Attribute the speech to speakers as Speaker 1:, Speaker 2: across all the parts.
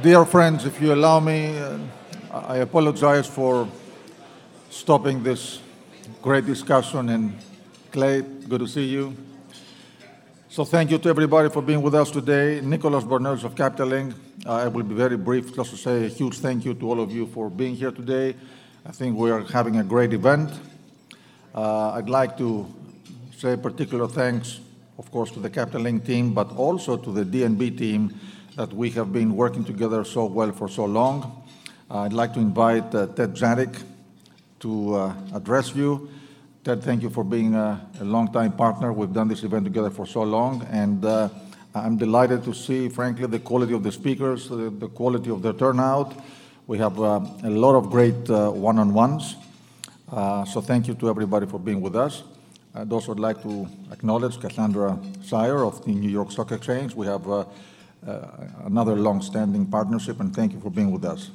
Speaker 1: Dear friends, if you allow me, uh, I apologize for stopping this great discussion. And Clay, good to see you. So thank you to everybody for being with us today. Nicholas Bornozis of Capital Link. Uh, I will be very brief, just to say a huge thank you to all of you for being here today. I think we are having a great event. Uh, I'd like to say particular thanks, of course, to the Capital Link team, but also to the DNB team that we have been working together so well for so long. Uh, I'd like to invite uh, Ted Jadick to uh, address you. Ted, thank you for being a, long-time partner. We've done this event together for so long, and I'm delighted to see, frankly, the quality of the speakers, the, quality of the turnout. We have a lot of great one-on-ones. So thank you to everybody for being with us. I'd also like to acknowledge Cassandra Sire of the New York Stock Exchange. We have another long-standing partnership, and thank you for being with us.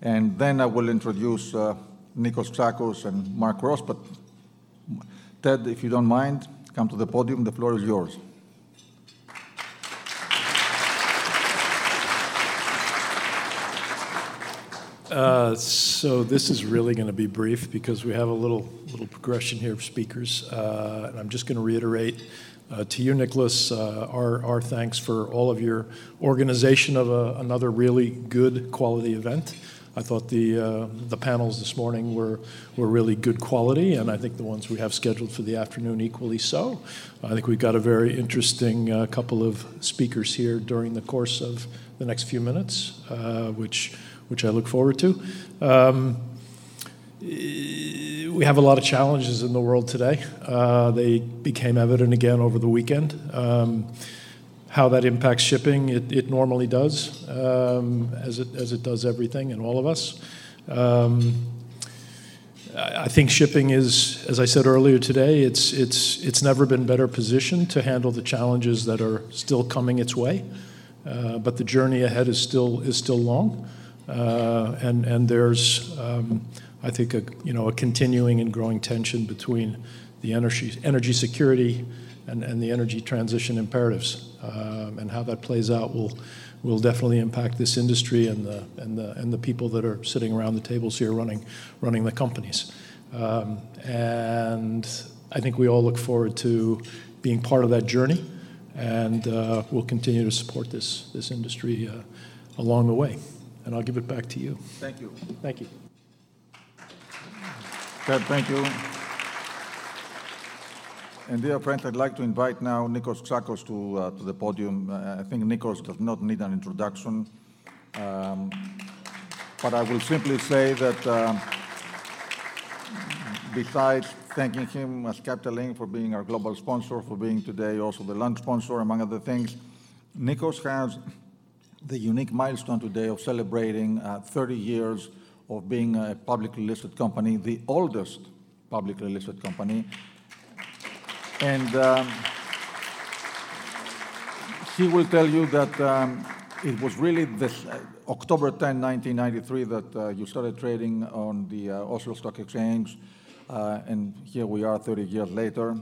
Speaker 1: And then I will introduce uh, Nikos Tsakos and Mark Ross, but Ted, if you don't mind, come to the podium. The floor is yours.
Speaker 2: Uh, so this is really going to be brief because we have a little little progression here of speakers, uh, and I'm just going to reiterate uh, to you, Nicholas, uh, our our thanks for all of your organization of a, another really good quality event. I thought the uh, the panels this morning were were really good quality, and I think the ones we have scheduled for the afternoon equally so. I think we've got a very interesting uh, couple of speakers here during the course of the next few minutes, which which I look forward to. Um, we have a lot of challenges in the world today. Uh, they became evident again over the weekend. Um, how that impacts shipping, it, it normally does, um, as, it, as it does everything and all of us. Um, I think shipping is, as I said earlier today, it's, it's, it's never been better positioned to handle the challenges that are still coming its way. Uh, but the journey ahead is still, is still long. Uh, and and there's um, I think a you know a continuing and growing tension between the energy energy security and, and the energy transition imperatives um, and how that plays out will will definitely impact this industry and the and the and the people that are sitting around the tables here running running the companies um, and I think we all look forward to being part of that journey and uh, we'll continue to support this this industry uh, along the way and I'll give it back to you.
Speaker 1: Thank you.
Speaker 2: Thank you.
Speaker 1: Ted, thank you. And dear friends, I'd like to invite now Nikos Tsakos to, uh, to the podium. Uh, I think Nikos does not need an introduction. Um, but I will simply say that uh, besides thanking him as Capital Link for being our global sponsor, for being today also the lunch sponsor, among other things, Nikos has the unique milestone today of celebrating uh, 30 years of being a publicly listed company, the oldest publicly listed company. And um, he will tell you that um, it was really this uh, October 10, 1993, that uh, you started trading on the uh, Oslo Stock Exchange. Uh, and here we are 30 years later.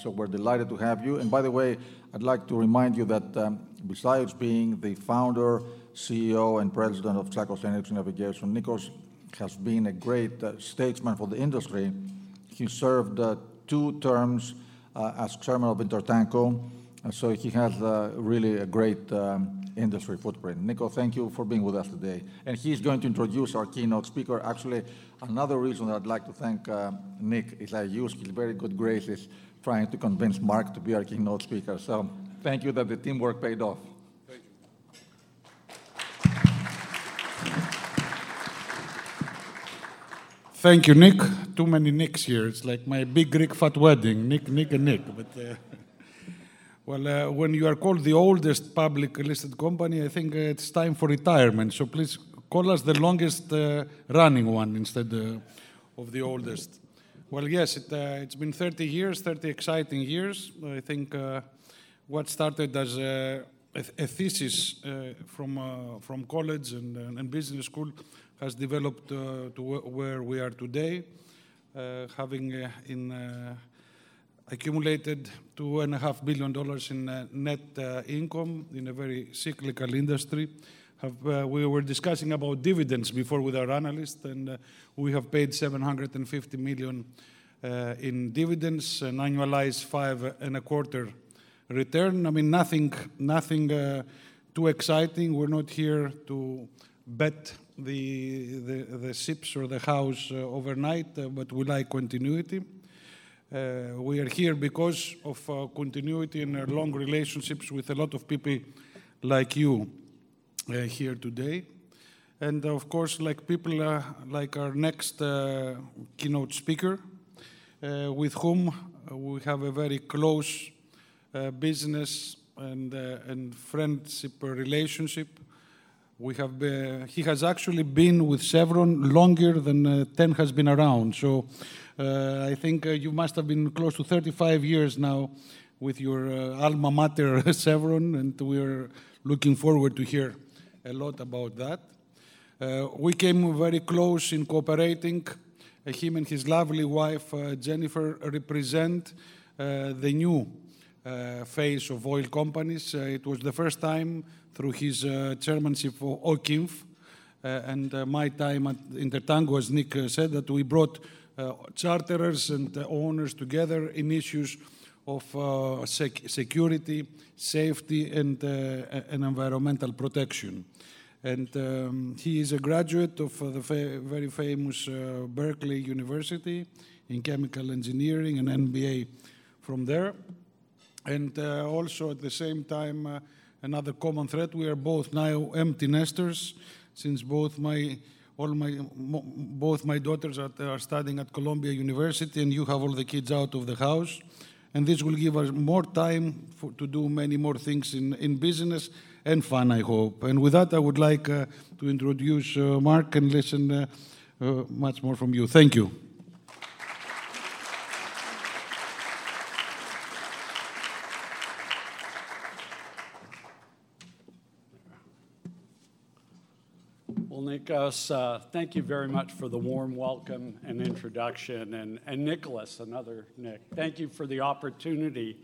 Speaker 1: so we're delighted to have you. And by the way, I'd like to remind you that um, besides being the founder, CEO, and president of Tsakos Energy Navigation, Nikos has been a great uh, statesman for the industry. He served uh, two terms uh, as chairman of Intertanko, so he has uh, really a great um, industry footprint. Nico, thank you for being with us today. And he's going to introduce our keynote speaker. Actually, another reason I'd like to thank uh, Nick is I use his very good graces trying to convince Mark to be our keynote speaker. So thank you that the teamwork paid off.
Speaker 3: Thank you, Nick. Too many Nicks here. It's like my big Greek fat wedding. Nick, Nick, and Nick. But uh, well, uh, when you are called the oldest public listed company, I think uh, it's time for retirement. So please call us the longest uh, running one instead uh, of the oldest. Well, yes, it, has uh, been 30 years, 30 exciting years. I think what started as a, a thesis from, from college and, and, business school has developed uh, to where we are today, having in accumulated $2.5 billion in uh, net uh, income in a very cyclical industry. Uh, we were discussing about dividends before with our analyst, and uh, we have paid 750 million uh, in dividends, an annualized five and a quarter return. I mean, nothing, nothing uh, too exciting. We're not here to bet the, the, the ships or the house uh, overnight, uh, but we like continuity. Uh, we are here because of uh, continuity and uh, long relationships with a lot of people like you uh, here today. And of course, like people like our next keynote speaker, with whom we have a very close business and, and friendship relationship. We have been, he has actually been with Chevron longer than uh, TEN has been around. So uh, I think uh, you must have been close to 35 years now with your uh, alma mater, Chevron, and we're looking forward to hear a lot about that. Uh, we came very close in cooperating. Uh, him and his lovely wife, Jennifer, represent the new face of oil companies. it was the first time through his uh, chairmanship OCIMF uh, and uh, my time at Intertanko, as Nick said, that we brought charterers and owners together in issues of sec security, safety, and, and environmental protection. And um, he is a graduate of uh, the fa very famous uh, Berkeley University in chemical engineering, an MBA from there. And uh, also at the same time, another common thread. We are both now empty nesters, since both my all my both my daughters are, are studying at Columbia University, and you have all the kids out of the house. And this will give us more time for, to do many more things in, in business and fun, I hope. And with that, I would like uh, to introduce uh, Mark and listen uh, uh much more from you. Thank you.
Speaker 4: Nikos, uh, thank you very much for the warm welcome and introduction. And, and Nicholas, another Nick, thank you for the opportunity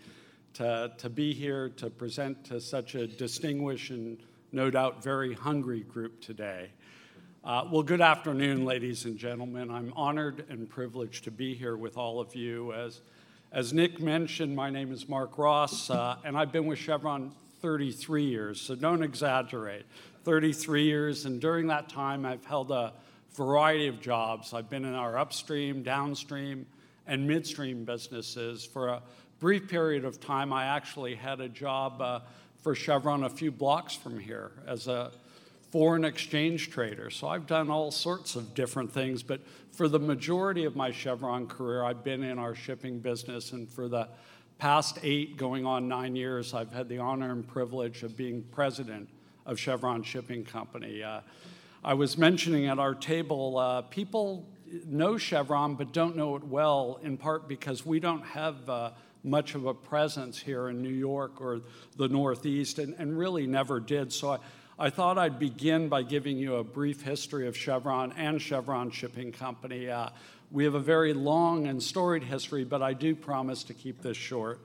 Speaker 4: to, to be here to present to such a distinguished and no doubt very hungry group today. Uh, well, good afternoon, ladies and gentlemen. I'm honored and privileged to be here with all of you. As, as Nick mentioned, my name is Mark Ross, uh, and I've been with Chevron 33 years, so don't exaggerate. 33 years, and during that time, I've held a variety of jobs. I've been in our upstream, downstream, and midstream businesses. For a brief period of time, I actually had a job uh, for Chevron a few blocks from here as a foreign exchange trader. So I've done all sorts of different things, but for the majority of my Chevron career, I've been in our shipping business, and for the past eight, going on nine years, I've had the honor and privilege of being president of Chevron Shipping Company. Uh, I was mentioning at our table, uh, people know Chevron but don't know it well, in part because we don't have uh, much of a presence here in New York or the Northeast, and, and really never did. So I, I, thought I'd begin by giving you a brief history of Chevron and Chevron Shipping Company. Uh, we have a very long and storied history, but I do promise to keep this short.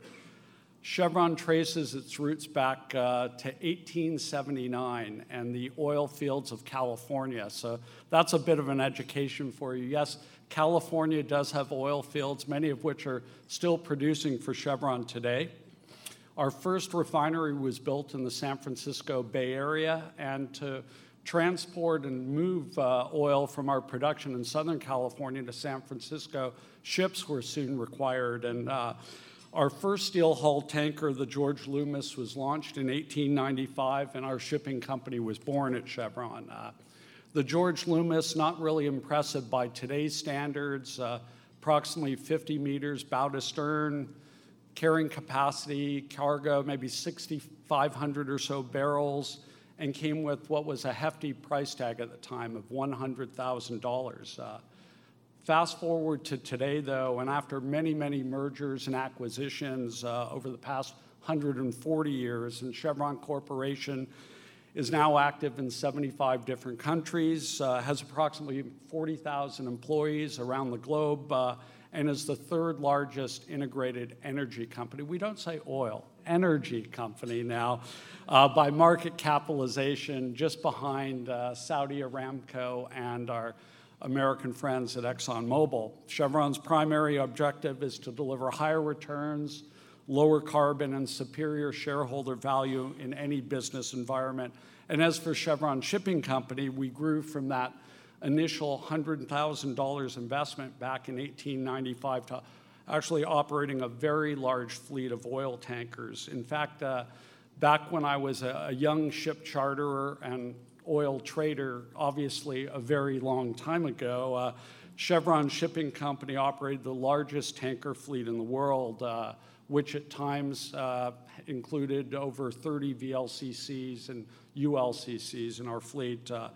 Speaker 4: Chevron traces its roots back uh, to 1879 and the oil fields of California. So that's a bit of an education for you. Yes, California does have oil fields, many of which are still producing for Chevron today. Our first refinery was built in the San Francisco Bay Area, and to transport and move uh, oil from our production in Southern California to San Francisco, ships were soon required. And uh, our first steel hull tanker, the George Loomis, was launched in 1895, and our shipping company was born at Chevron. Uh, the George Loomis, not really impressive by today's standards, uh, approximately 50 meters bow to stern, carrying capacity, cargo, maybe 6,500 or so barrels, and came with what was a hefty price tag at the time of $100,000. Uh, Fast forward to today, though, and after many, many mergers and acquisitions uh, over the past 140 years, and Chevron Corporation is now active in 75 different countries, uh, has approximately 40,000 employees around the globe, uh, and is the third largest integrated energy company. We don't say oil, energy company now, by market capitalization, just behind Saudi Aramco and our American friends at ExxonMobil. Chevron's primary objective is to deliver higher returns, lower carbon, and superior shareholder value in any business environment. And as for Chevron Shipping Company, we grew from that initial $100,000 investment back in 1895 to actually operating a very large fleet of oil tankers. In fact, uh, back when I was a, a young ship charterer and oil trader, obviously a very long time ago. Uh, Chevron Shipping Company operated the largest tanker fleet in the world, uh, which at times uh, included over 30 VLCCs and ULCCs in our fleet. Uh,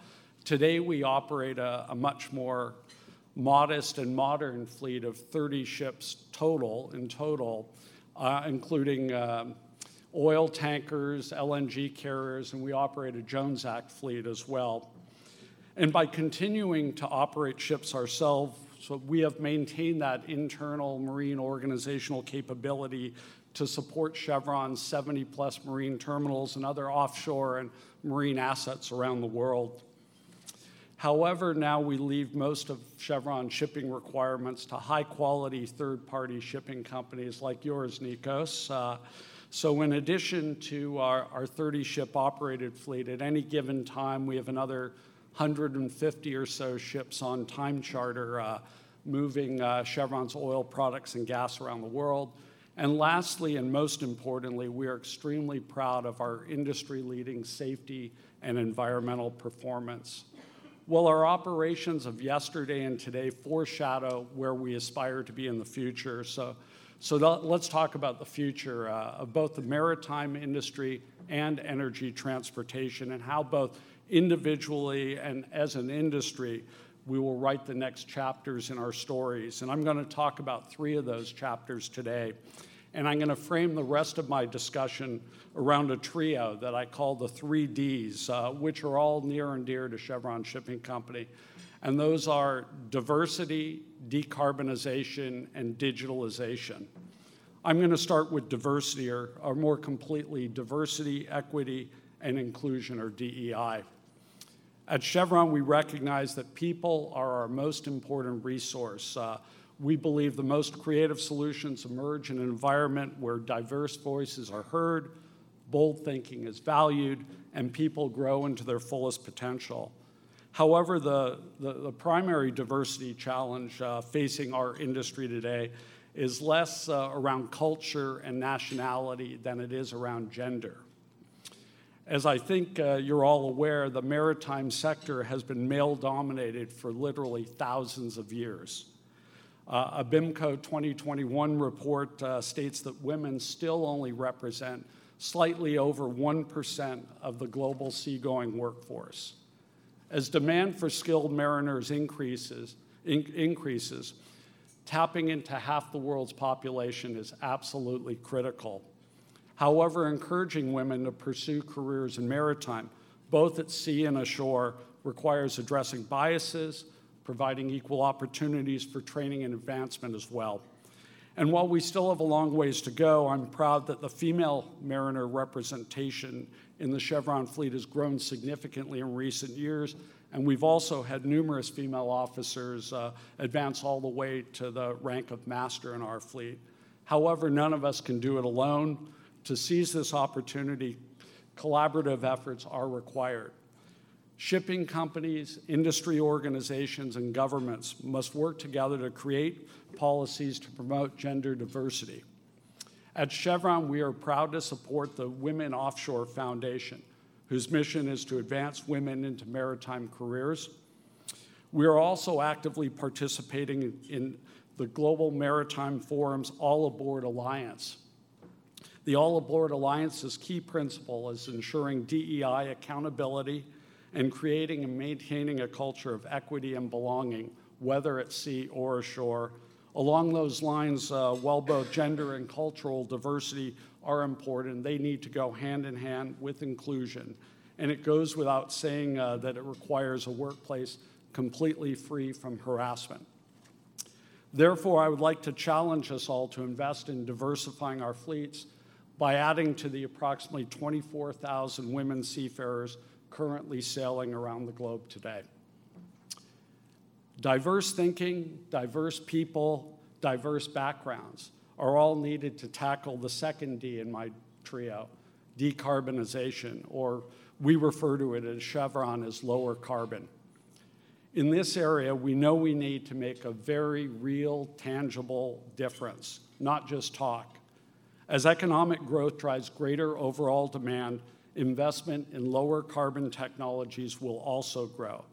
Speaker 4: today, we operate a, a, much more modest and modern fleet of 30 ships total, in total, uh, including um, oil tankers, LNG carriers, and we operate a Jones Act fleet as well. And by continuing to operate ships ourselves, so we have maintained that internal marine organizational capability to support Chevron's 70 plus marine terminals and other offshore and marine assets around the world. However, now we leave most of Chevron shipping requirements to high quality third party shipping companies like yours, Nikos. Uh, so, in addition to our, our 30 ship operated fleet, at any given time, we have another 150 or so ships on time charter uh, moving uh, Chevron's oil products and gas around the world. And lastly, and most importantly, we are extremely proud of our industry leading safety and environmental performance. Well, our operations of yesterday and today foreshadow where we aspire to be in the future. So, so let's talk about the future uh, of both the maritime industry and energy transportation and how both individually and as an industry we will write the next chapters in our stories. And I'm going to talk about three of those chapters today. And I'm going to frame the rest of my discussion around a trio that I call the three Ds, uh, which are all near and dear to Chevron Shipping Company. And those are diversity, decarbonization, and digitalization. I'm going to start with diversity, or, or more completely, diversity, equity, and inclusion, or DEI. At Chevron, we recognize that people are our most important resource. Uh, we believe the most creative solutions emerge in an environment where diverse voices are heard, bold thinking is valued, and people grow into their fullest potential. However, the, the, the primary diversity challenge uh, facing our industry today is less uh, around culture and nationality than it is around gender. As I think uh, you're all aware, the maritime sector has been male dominated for literally thousands of years. Uh, a BIMCO 2021 report uh, states that women still only represent slightly over 1% of the global seagoing workforce. As demand for skilled mariners increases, in, increases, tapping into half the world's population is absolutely critical. However, encouraging women to pursue careers in maritime, both at sea and ashore, requires addressing biases, providing equal opportunities for training and advancement as well. And while we still have a long ways to go, I'm proud that the female mariner representation in the Chevron fleet has grown significantly in recent years, and we've also had numerous female officers uh, advance all the way to the rank of master in our fleet. However, none of us can do it alone. To seize this opportunity, collaborative efforts are required. Shipping companies, industry organizations, and governments must work together to create policies to promote gender diversity. At Chevron, we are proud to support the Women Offshore Foundation, whose mission is to advance women into maritime careers. We are also actively participating in the Global Maritime Forum's All Aboard Alliance. The All Aboard Alliance's key principle is ensuring DEI accountability and creating and maintaining a culture of equity and belonging, whether at sea or ashore. Along those lines, uh, while both gender and cultural diversity are important, they need to go hand in hand with inclusion. And it goes without saying uh, that it requires a workplace completely free from harassment. Therefore, I would like to challenge us all to invest in diversifying our fleets by adding to the approximately 24,000 women seafarers currently sailing around the globe today. Diverse thinking, diverse people, diverse backgrounds are all needed to tackle the second D in my trio decarbonization, or we refer to it as Chevron as lower carbon. In this area, we know we need to make a very real, tangible difference, not just talk. As economic growth drives greater overall demand, investment in lower carbon technologies will also grow.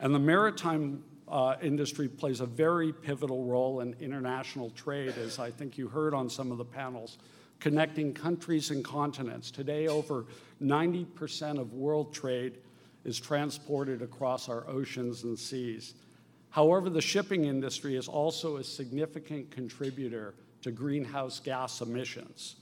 Speaker 4: And the maritime uh, industry plays a very pivotal role in international trade, as I think you heard on some of the panels, connecting countries and continents. Today, over 90% of world trade is transported across our oceans and seas. However, the shipping industry is also a significant contributor to greenhouse gas emissions.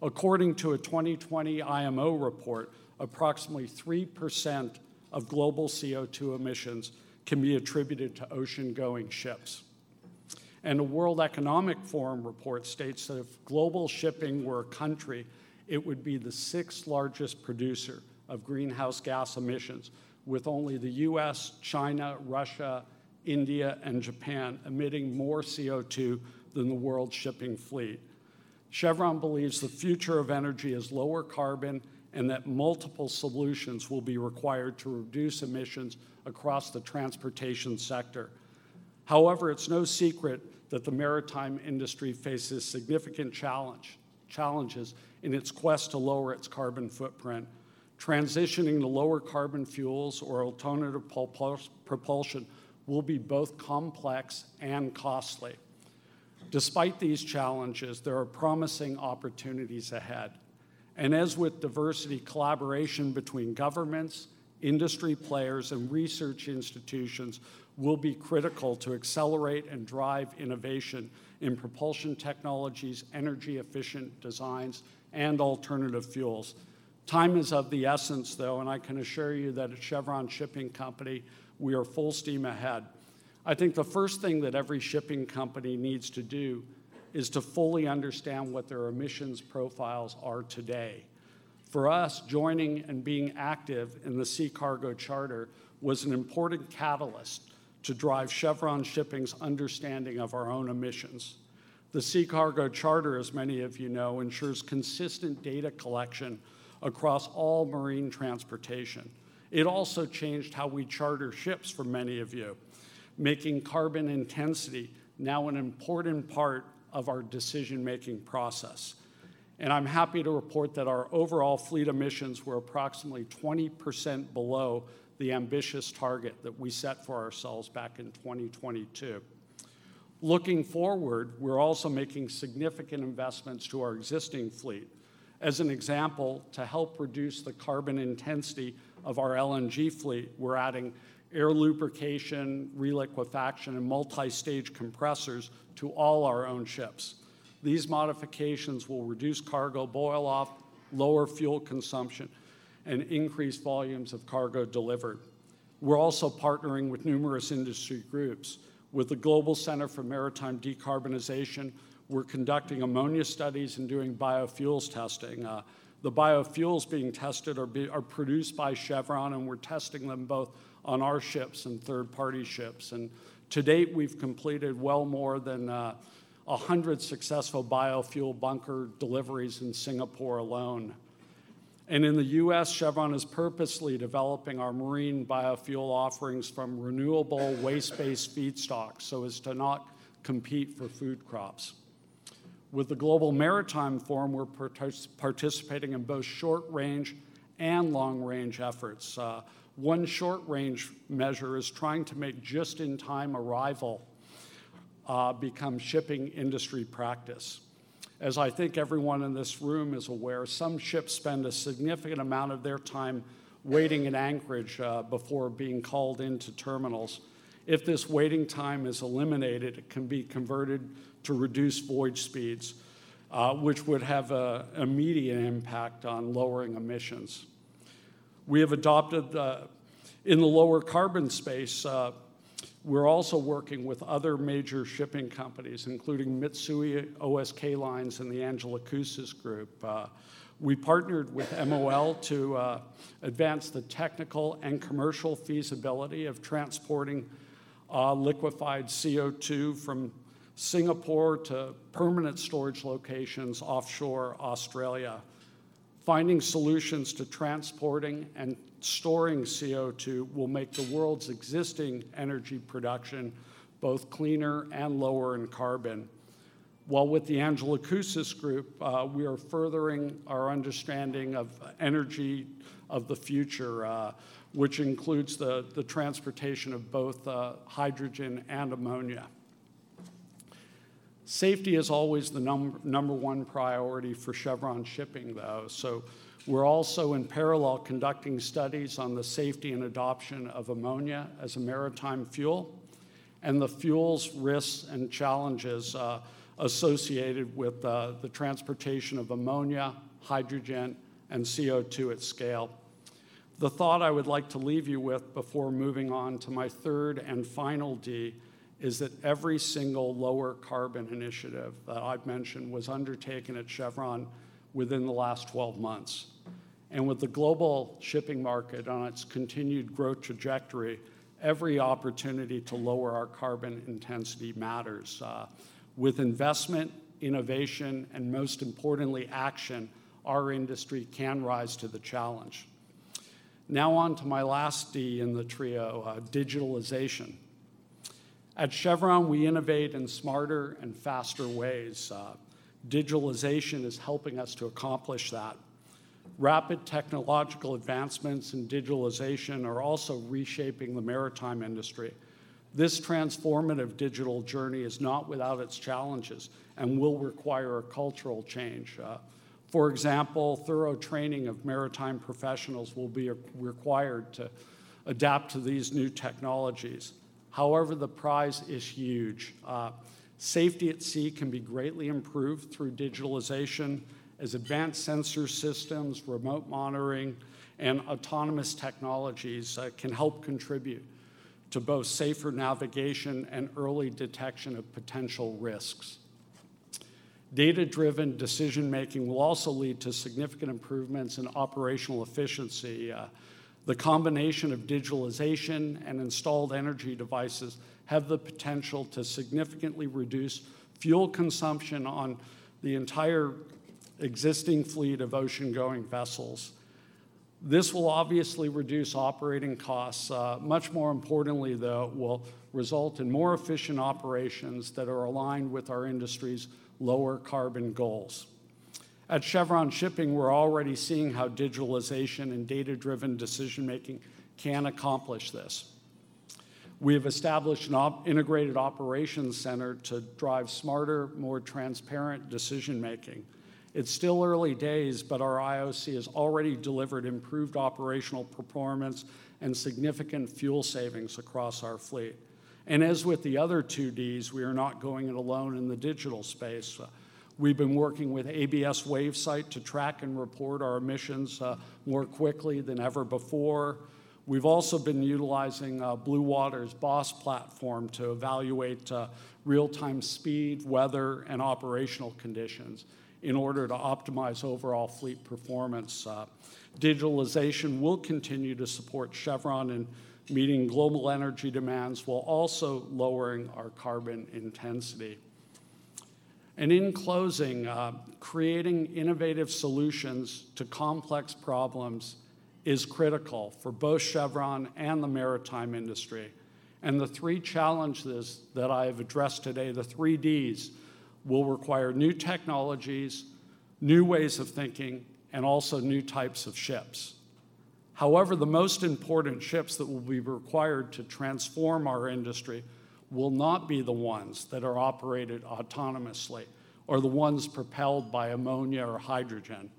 Speaker 4: According to a 2020 IMO report, approximately 3% of global CO2 emissions can be attributed to ocean going ships. And a World Economic Forum report states that if global shipping were a country, it would be the sixth largest producer of greenhouse gas emissions, with only the US, China, Russia, India, and Japan emitting more CO2 than the world shipping fleet. Chevron believes the future of energy is lower carbon and that multiple solutions will be required to reduce emissions across the transportation sector. However, it's no secret that the maritime industry faces significant challenge, challenges in its quest to lower its carbon footprint. Transitioning to lower carbon fuels or alternative propulsion will be both complex and costly. Despite these challenges, there are promising opportunities ahead. And as with diversity, collaboration between governments, industry players, and research institutions will be critical to accelerate and drive innovation in propulsion technologies, energy efficient designs, and alternative fuels. Time is of the essence, though, and I can assure you that at Chevron Shipping Company, we are full steam ahead. I think the first thing that every shipping company needs to do is to fully understand what their emissions profiles are today. For us, joining and being active in the Sea Cargo Charter was an important catalyst to drive Chevron Shipping's understanding of our own emissions. The Sea Cargo Charter, as many of you know, ensures consistent data collection across all marine transportation. It also changed how we charter ships for many of you, making carbon intensity now an important part of our decision making process. And I'm happy to report that our overall fleet emissions were approximately 20% below the ambitious target that we set for ourselves back in 2022. Looking forward, we're also making significant investments to our existing fleet. As an example, to help reduce the carbon intensity of our LNG fleet, we're adding air lubrication, reliquefaction, and multi stage compressors to all our own ships. These modifications will reduce cargo boil off, lower fuel consumption, and increase volumes of cargo delivered. We're also partnering with numerous industry groups. With the Global Center for Maritime Decarbonization, we're conducting ammonia studies and doing biofuels testing. Uh, the biofuels being tested are, be, are produced by Chevron, and we're testing them both on our ships and third party ships. And to date, we've completed well more than uh, 100 successful biofuel bunker deliveries in Singapore alone. And in the US, Chevron is purposely developing our marine biofuel offerings from renewable waste based feedstocks so as to not compete for food crops. With the Global Maritime Forum, we're participating in both short range and long range efforts. Uh, one short range measure is trying to make just in time arrival uh, become shipping industry practice. As I think everyone in this room is aware, some ships spend a significant amount of their time waiting in anchorage uh, before being called into terminals. If this waiting time is eliminated, it can be converted to reduce voyage speeds, uh, which would have an immediate impact on lowering emissions. We have adopted, uh, in the lower carbon space, uh, We're also working with other major shipping companies, including Mitsui, OSK Lines, and the Angelicoussis Group. Uh, we partnered with MOL to uh, advance the technical and commercial feasibility of transporting uh, liquefied CO2 from Singapore to permanent storage locations offshore Australia. Finding solutions to transporting and storing CO2 will make the world's existing energy production both cleaner and lower in carbon. While with the Angelicoussis Group, uh, we are furthering our understanding of energy of the future, uh, which includes the, the transportation of both uh, hydrogen and ammonia. Safety is always the num- number one priority for Chevron shipping, though. So we're also in parallel conducting studies on the safety and adoption of ammonia as a maritime fuel and the fuels, risks, and challenges uh, associated with uh, the transportation of ammonia, hydrogen, and CO2 at scale. The thought I would like to leave you with before moving on to my third and final D is that every single lower carbon initiative that I've mentioned was undertaken at Chevron within the last 12 months. And with the global shipping market on its continued growth trajectory, every opportunity to lower our carbon intensity matters. Uh, with investment, innovation, and most importantly, action, our industry can rise to the challenge. Now, on to my last D in the trio uh, digitalization. At Chevron, we innovate in smarter and faster ways. Uh, digitalization is helping us to accomplish that. Rapid technological advancements in digitalization are also reshaping the maritime industry. This transformative digital journey is not without its challenges and will require a cultural change. Uh, for example, thorough training of maritime professionals will be required to adapt to these new technologies. However, the prize is huge. Uh, safety at sea can be greatly improved through digitalization as advanced sensor systems, remote monitoring, and autonomous technologies uh, can help contribute to both safer navigation and early detection of potential risks. Data driven decision making will also lead to significant improvements in operational efficiency. Uh, the combination of digitalization and installed energy devices have the potential to significantly reduce fuel consumption on the entire existing fleet of ocean going vessels. This will obviously reduce operating costs. Uh, much more importantly, though, will result in more efficient operations that are aligned with our industry's lower carbon goals. At Chevron Shipping, we're already seeing how digitalization and data driven decision making can accomplish this. We have established an integrated operations center to drive smarter, more transparent decision making. It's still early days, but our IOC has already delivered improved operational performance and significant fuel savings across our fleet. And as with the other two Ds, we are not going it alone in the digital space. We've been working with ABS WaveSight to track and report our emissions uh, more quickly than ever before. We've also been utilizing uh, Blue Water's BOSS platform to evaluate uh, real time speed, weather, and operational conditions in order to optimize overall fleet performance. Digitalization will continue to support Chevron in meeting global energy demands while also lowering our carbon intensity. And in closing, uh, creating innovative solutions to complex problems is critical for both Chevron and the maritime industry. And the three challenges that I have addressed today, the three Ds, will require new technologies, new ways of thinking, and also new types of ships. However, the most important ships that will be required to transform our industry will not be the ones that are operated autonomously or the ones propelled by ammonia or hydrogen.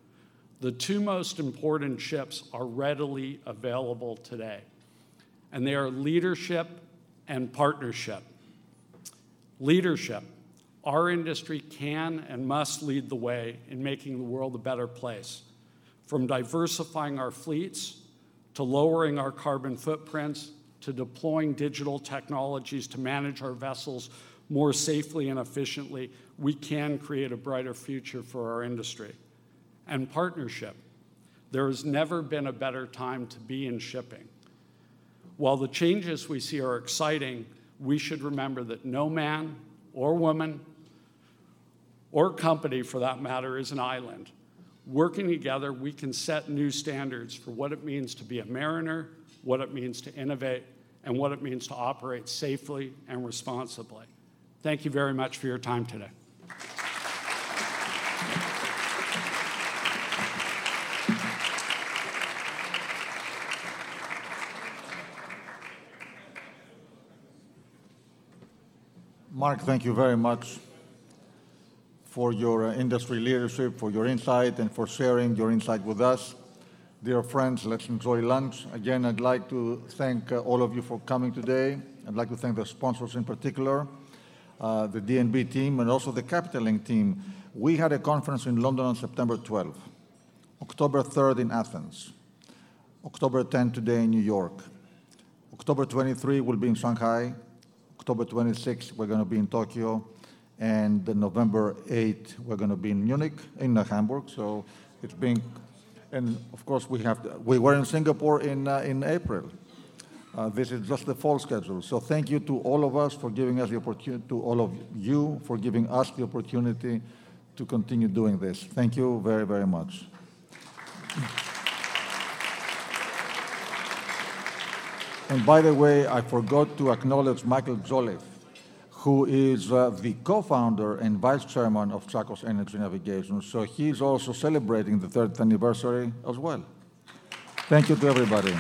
Speaker 4: The two most important ships are readily available today, and they are leadership and partnership. Leadership. Our industry can and must lead the way in making the world a better place, from diversifying our fleets to lowering our carbon footprints to deploying digital technologies to manage our vessels more safely and efficiently, we can create a brighter future for our industry. And partnership. There has never been a better time to be in shipping. While the changes we see are exciting, we should remember that no man or woman or company, for that matter, is an island. Working together, we can set new standards for what it means to be a mariner, what it means to innovate, and what it means to operate safely and responsibly. Thank you very much for your time today.
Speaker 1: Mark, thank you very much for your uh, industry leadership, for your insight, and for sharing your insight with us. Dear friends, let's enjoy lunch. Again, I'd like to thank uh, all of you for coming today. I'd like to thank the sponsors in particular, uh, the DNB team, and also the Capital Link team. We had a conference in London on September 12th, October 3rd in Athens, October 10th today in New York, October 23 will be in Shanghai, October 26th, we're going to be in Tokyo, and November 8th, we're going to be in Munich, in Hamburg. So it's been, and of course, we have, we were in Singapore in, uh, in April. Uh, this is just the fall schedule. So thank you to all of us for giving us the opportunity, to all of you for giving us the opportunity to continue doing this. Thank you very, very much. And by the way, I forgot to acknowledge Michael Jolliffe, who is uh, the co-founder and vice chairman of Tsakos Energy Navigation. So he's also celebrating the third anniversary as well. Thank you to everybody.